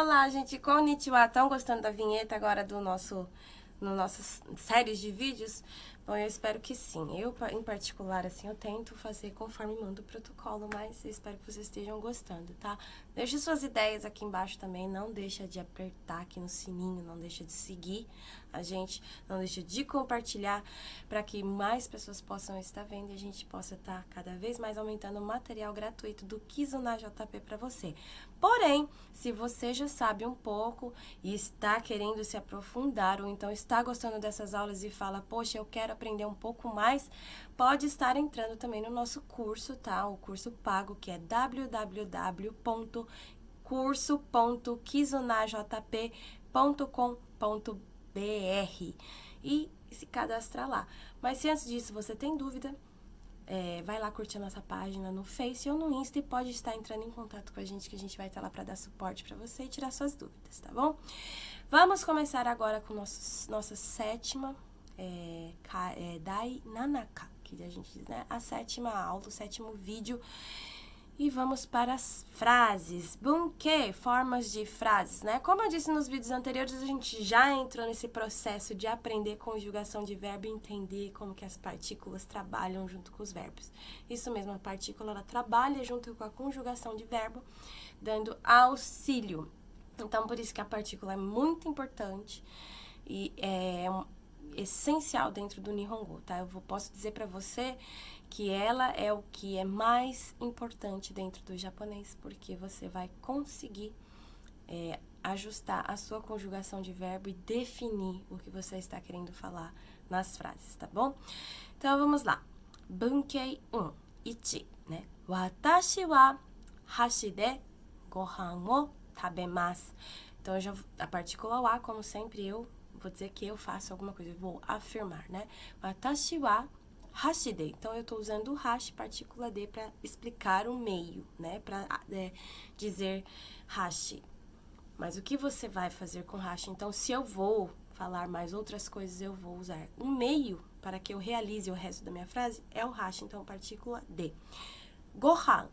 Olá, gente, konnichiwa. Estão gostando da vinheta agora do nosso no nossas séries de vídeos? Bom, eu espero que sim. Eu, em particular, assim, eu tento fazer conforme manda o protocolo, mas espero que vocês estejam gostando, tá? Deixe suas ideias aqui embaixo também, não deixa de apertar aqui no sininho, não deixa de seguir a gente, não deixa de compartilhar para que mais pessoas possam estar vendo e a gente possa estar cada vez mais aumentando o material gratuito do Kizuna JP para você. Porém, se você já sabe um pouco e está querendo se aprofundar ou então está gostando dessas aulas e fala, poxa, eu quero aprender um pouco mais, pode estar entrando também no nosso curso, tá? O curso pago que é www.cursopkizunajp.com.br e se cadastrar lá. Mas se antes disso você tem dúvida, é, vai lá curtir a nossa página no Face ou no Insta e pode estar entrando em contato com a gente, que a gente vai estar lá para dar suporte para você e tirar suas dúvidas, tá bom? Vamos começar agora com nossos, nossa sétima é, é, Dai Nanaka, que a gente diz, né? A sétima aula, o sétimo vídeo. E vamos para as frases. Bunke, formas de frases, né? Como eu disse nos vídeos anteriores, a gente já entrou nesse processo de aprender conjugação de verbo e entender como que as partículas trabalham junto com os verbos. Isso mesmo, a partícula ela trabalha junto com a conjugação de verbo, dando auxílio. Então, por isso que a partícula é muito importante e é essencial dentro do Nihongo, tá? Eu vou, posso dizer para você que ela é o que é mais importante dentro do japonês, porque você vai conseguir é, ajustar a sua conjugação de verbo e definir o que você está querendo falar nas frases, tá bom? Então vamos lá. Bunkei 1, ichi, né? Watashi wa hashi de gohan o tabemasu. Então, já, a partícula wa, como sempre, eu vou dizer que eu faço alguma coisa, vou afirmar, né? Watashi wa hashide. Então, eu estou usando o hash, partícula de, para explicar o meio, né? Para é, dizer hashi. Mas o que você vai fazer com hash? Então, se eu vou falar mais outras coisas, eu vou usar um meio para que eu realize o resto da minha frase, é o hash, então, partícula de. Gohan.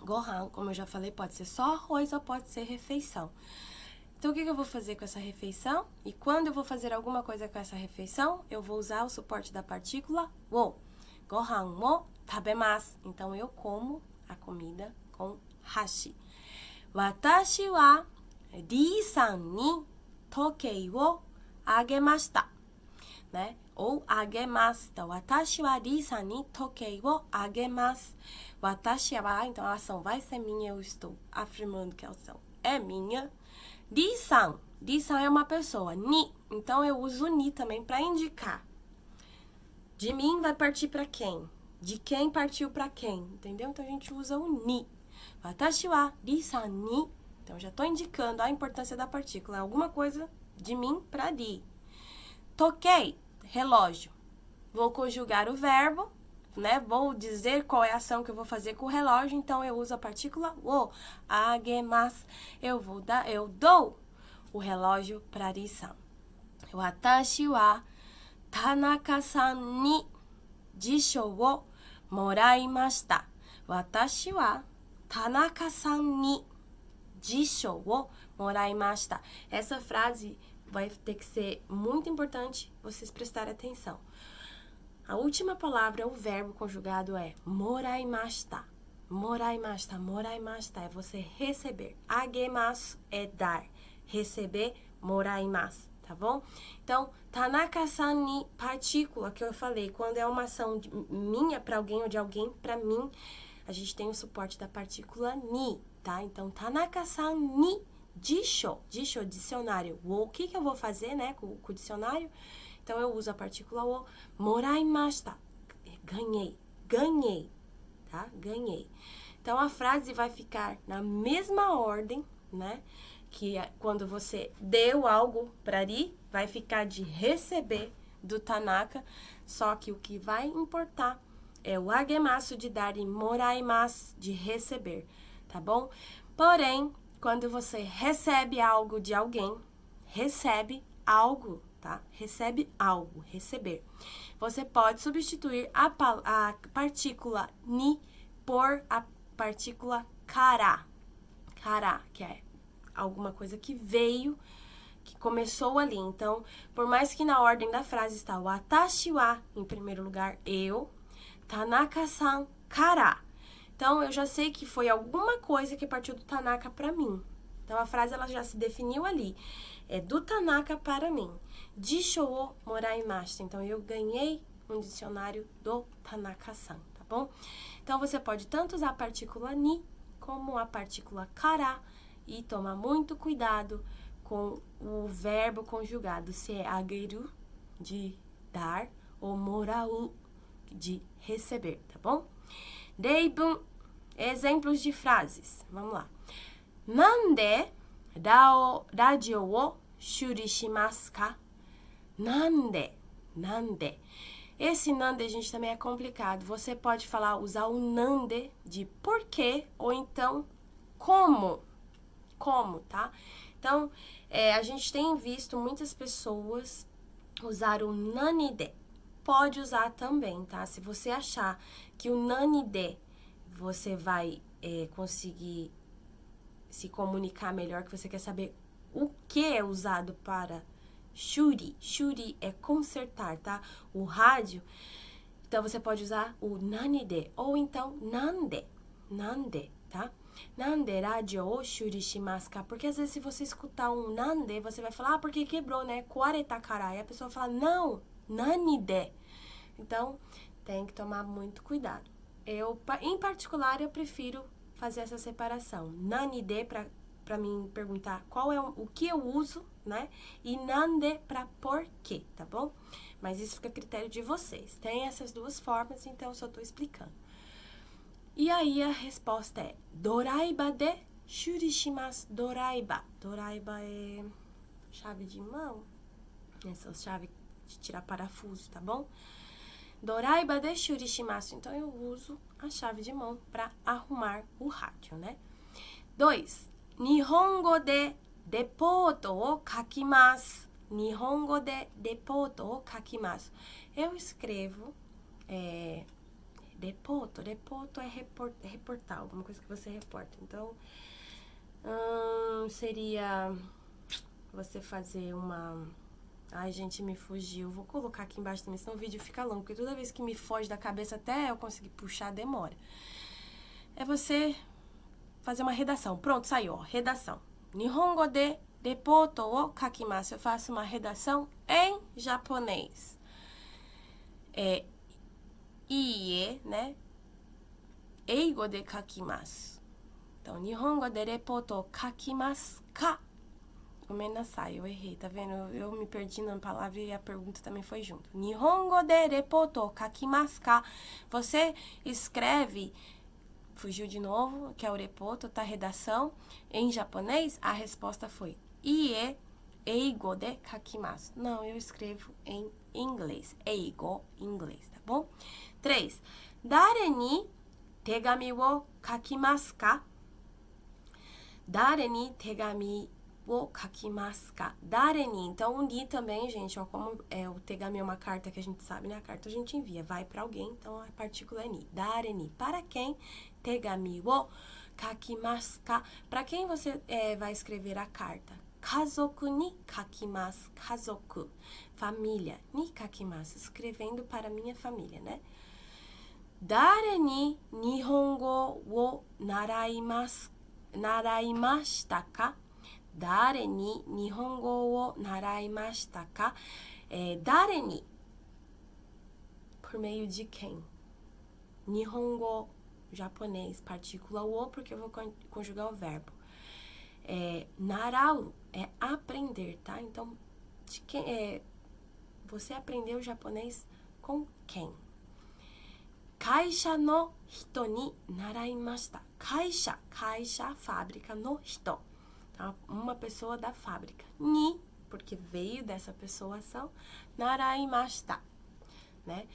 Gohan, como eu já falei, pode ser só arroz ou pode ser refeição. Então, o que, eu vou fazer com essa refeição? E quando eu vou fazer alguma coisa com essa refeição, eu vou usar o suporte da partícula wo. Gohan mo tabemasu. Então, eu como a comida com hashi. Watashi wa Ri-san ni tokei wo agemashita. Né? Ou agemasu. Então, watashi wa Ri-san ni tokei wo agemasu. Watashi wa, então a ação vai ser minha, eu estou afirmando que a ação é minha. Di-san. Di-san é uma pessoa. Ni. Então eu uso ni também para indicar. De mim vai partir para quem? De quem partiu para quem? Entendeu? Então a gente usa o ni. Watashi wa ri-san ni. Então já estou indicando a importância da partícula. É alguma coisa de mim para ri. Toquei. Relógio. Vou conjugar o verbo né? Vou dizer qual é a ação que eu vou fazer com o relógio, então eu uso a partícula o. Agemas. Eu vou dar, eu dou o relógio para Ri-san. Watashi wa Tanaka-san ni wo moraimashita. Watashi wa Tanaka-san ni wo moraimashita. Essa frase vai ter que ser muito importante vocês prestarem atenção. A última palavra, o verbo conjugado é moraimashita. Moraimashita, moraimashita é você receber. Agemasu é dar. Receber, moraimasu, tá bom? Então, Tanaka-san ni partícula que eu falei, quando é uma ação minha para alguém ou de alguém para mim, a gente tem o suporte da partícula ni, tá? Então, Tanaka-san ni disho, disho dicionário. O que que eu vou fazer, né, com, com o dicionário? Então eu uso a partícula o, moraimashita. Ganhei, ganhei, tá? Ganhei. Então a frase vai ficar na mesma ordem, né? Que é quando você deu algo para ri, vai ficar de receber do Tanaka, só que o que vai importar é o agemasu de dar e moraimasu de receber, tá bom? Porém, quando você recebe algo de alguém, recebe algo tá? Recebe algo, receber. Você pode substituir a, a partícula ni por a partícula kara. Kara, que é alguma coisa que veio, que começou ali. Então, por mais que na ordem da frase está o atashi wa em primeiro lugar, eu, Tanaka-san kara. Então, eu já sei que foi alguma coisa que partiu do Tanaka para mim. Então, a frase ela já se definiu ali. É do Tanaka para mim. Disho o moraimashita. Então, eu ganhei um dicionário do Tanaka-san, tá bom? Então, você pode tanto usar a partícula ni como a partícula kara e tomar muito cuidado com o verbo conjugado, se é ageru, de dar, ou morau, de receber, tá bom? Reibun, exemplos de frases. Vamos lá. Nande rao, radio o shuri shimasu ka? Nande, nande. Esse nande, gente, também é complicado. Você pode falar, usar o nande de porquê ou então como. Como, tá? Então, é, a gente tem visto muitas pessoas usar o nanide. Pode usar também, tá? Se você achar que o nanide você vai é, conseguir se comunicar melhor, que você quer saber o que é usado para shuri. Shuri é consertar, tá? O rádio. Então você pode usar o nanide ou então nande. Nande, tá? Nande radio o shuri shimasu ka? Porque às vezes se você escutar um nande, você vai falar, ah, porque quebrou, né? Quareta karai. A pessoa fala, não, nanide. Então, tem que tomar muito cuidado. Eu, em particular, eu prefiro fazer essa separação. Nanide para para mim perguntar qual é o, o que eu uso, né? E nande para por quê, tá bom? Mas isso fica a critério de vocês. Tem essas duas formas, então eu só tô explicando. E aí a resposta é doraiba de shurishimasu. Doraiba. Doraiba é chave de mão. Essa chave de tirar parafuso, tá bom? Doraiba de shurishimasu. Então eu uso a chave de mão para arrumar o rádio, né? 2. Nihongo de depoto o kakimasu. Nihongo de depoto o kakimasu. Eu escrevo é, depoto. Depoto é report, reportar, alguma coisa que você reporta. Então, hum, seria você fazer uma Ai, gente, me fugiu. Vou colocar aqui embaixo também, senão o vídeo fica longo, porque toda vez que me foge da cabeça até eu conseguir puxar, demora. É você fazer uma redação. Pronto, saiu, ó. Redação. Nihongo de repoto o kakimasu. Eu faço uma redação em japonês. É ie, né? Eigo de kakimasu. Então, Nihongo de repoto kakimasu ka? Gomenasai, eu errei, tá vendo? Eu, me perdi na palavra e a pergunta também foi junto. Nihongo de repoto kakimasu ka? Você escreve, fugiu de novo, que é o repoto, tá? Redação. Em japonês, a resposta foi ie eigo de kakimasu. Não, eu escrevo em inglês. Eigo, inglês, tá bom? 3. Dare ni tegami wo kakimasu ka? Dare ni tegami kakimasu ka? Dare ni. Então, o ni também, gente, ó, como é, o tegami é uma carta que a gente sabe, né? A carta a gente envia, vai para alguém, então a partícula é ni. Dare ni. Para quem? Tegami wo kakimasu ka? Para quem você é, vai escrever a carta? Kazoku ni kakimasu. Kazoku. Família. Ni kakimasu. Escrevendo para minha família, né? Dare ni nihongo wo naraimasu, naraimashita ka? 誰に日本語を習いましたか、é, 誰に por meio de quem? Nihongo, japonês, partícula o, porque eu vou conjugar o verbo. É, narau é aprender, tá? Então, de quem é, você aprendeu japonês com quem? Kaisha no hito ni naraimashita. Kaisha, kaisha, fábrica, no hito uma pessoa da fábrica. Ni, porque veio dessa pessoa são naraimashita, né?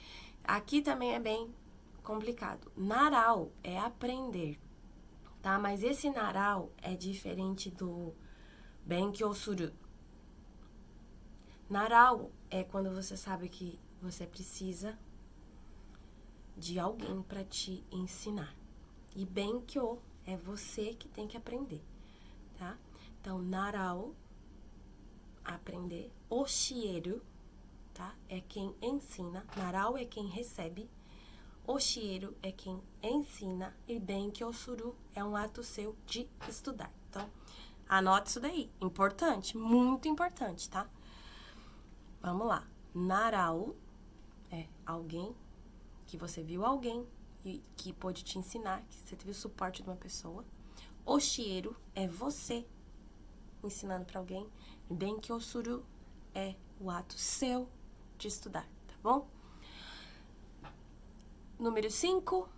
Aqui também é bem complicado. Narau é aprender, tá? Mas esse narau é diferente do benkyou suru. Narau é quando você sabe que você precisa de alguém para te ensinar. E benkyou é você que tem que aprender, tá? Então, narau, aprender. Oshieru, tá? É quem ensina. Narau é quem recebe. Oshieru é quem ensina. E benkyosuru é um ato seu de estudar. Então, anote isso daí. Importante, muito importante, tá? Vamos lá. Narau é alguém que você viu alguém e que pôde te ensinar, que você teve o suporte de uma pessoa. Oshieru é você ensinando para alguém. Benkyosuru é o ato seu de estudar, tá bom? Número 5.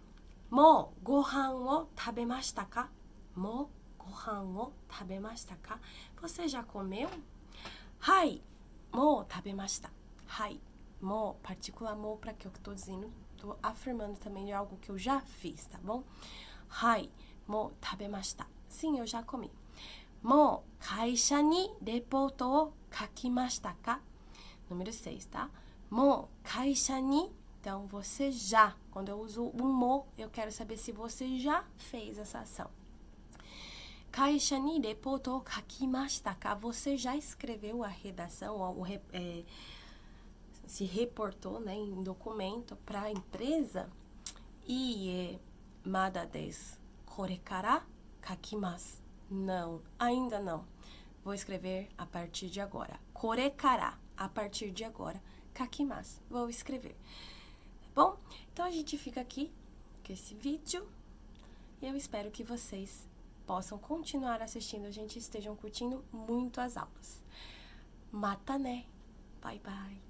Mo gohan o tabemashita ka? Mo gohan o tabemashita ka? Você já comeu? Hai, mo tabemashita. Hai, mo, partícula mo para que eu tô dizendo, tô afirmando também de algo que eu já fiz, tá bom? Hai, mo tabemashita. Sim, eu já comi. Mo kaisha ni reporto o kakimashita ka? Número 6, tá? Mo kaisha ni então, você já, quando eu uso o mo, eu quero saber se você já fez essa ação. Kaisha ni reporto kakimashita ka? Você já escreveu a redação, ou, é, se reportou né, em documento para a empresa? Ie mada desu. Korekara kakimasu. Não, ainda não. Vou escrever a partir de agora. Korekara, a partir de agora. Kakimasu, vou escrever. Bom, então a gente fica aqui com esse vídeo e eu espero que vocês possam continuar assistindo, a gente estejam curtindo muito as aulas. Mata né? Bye bye.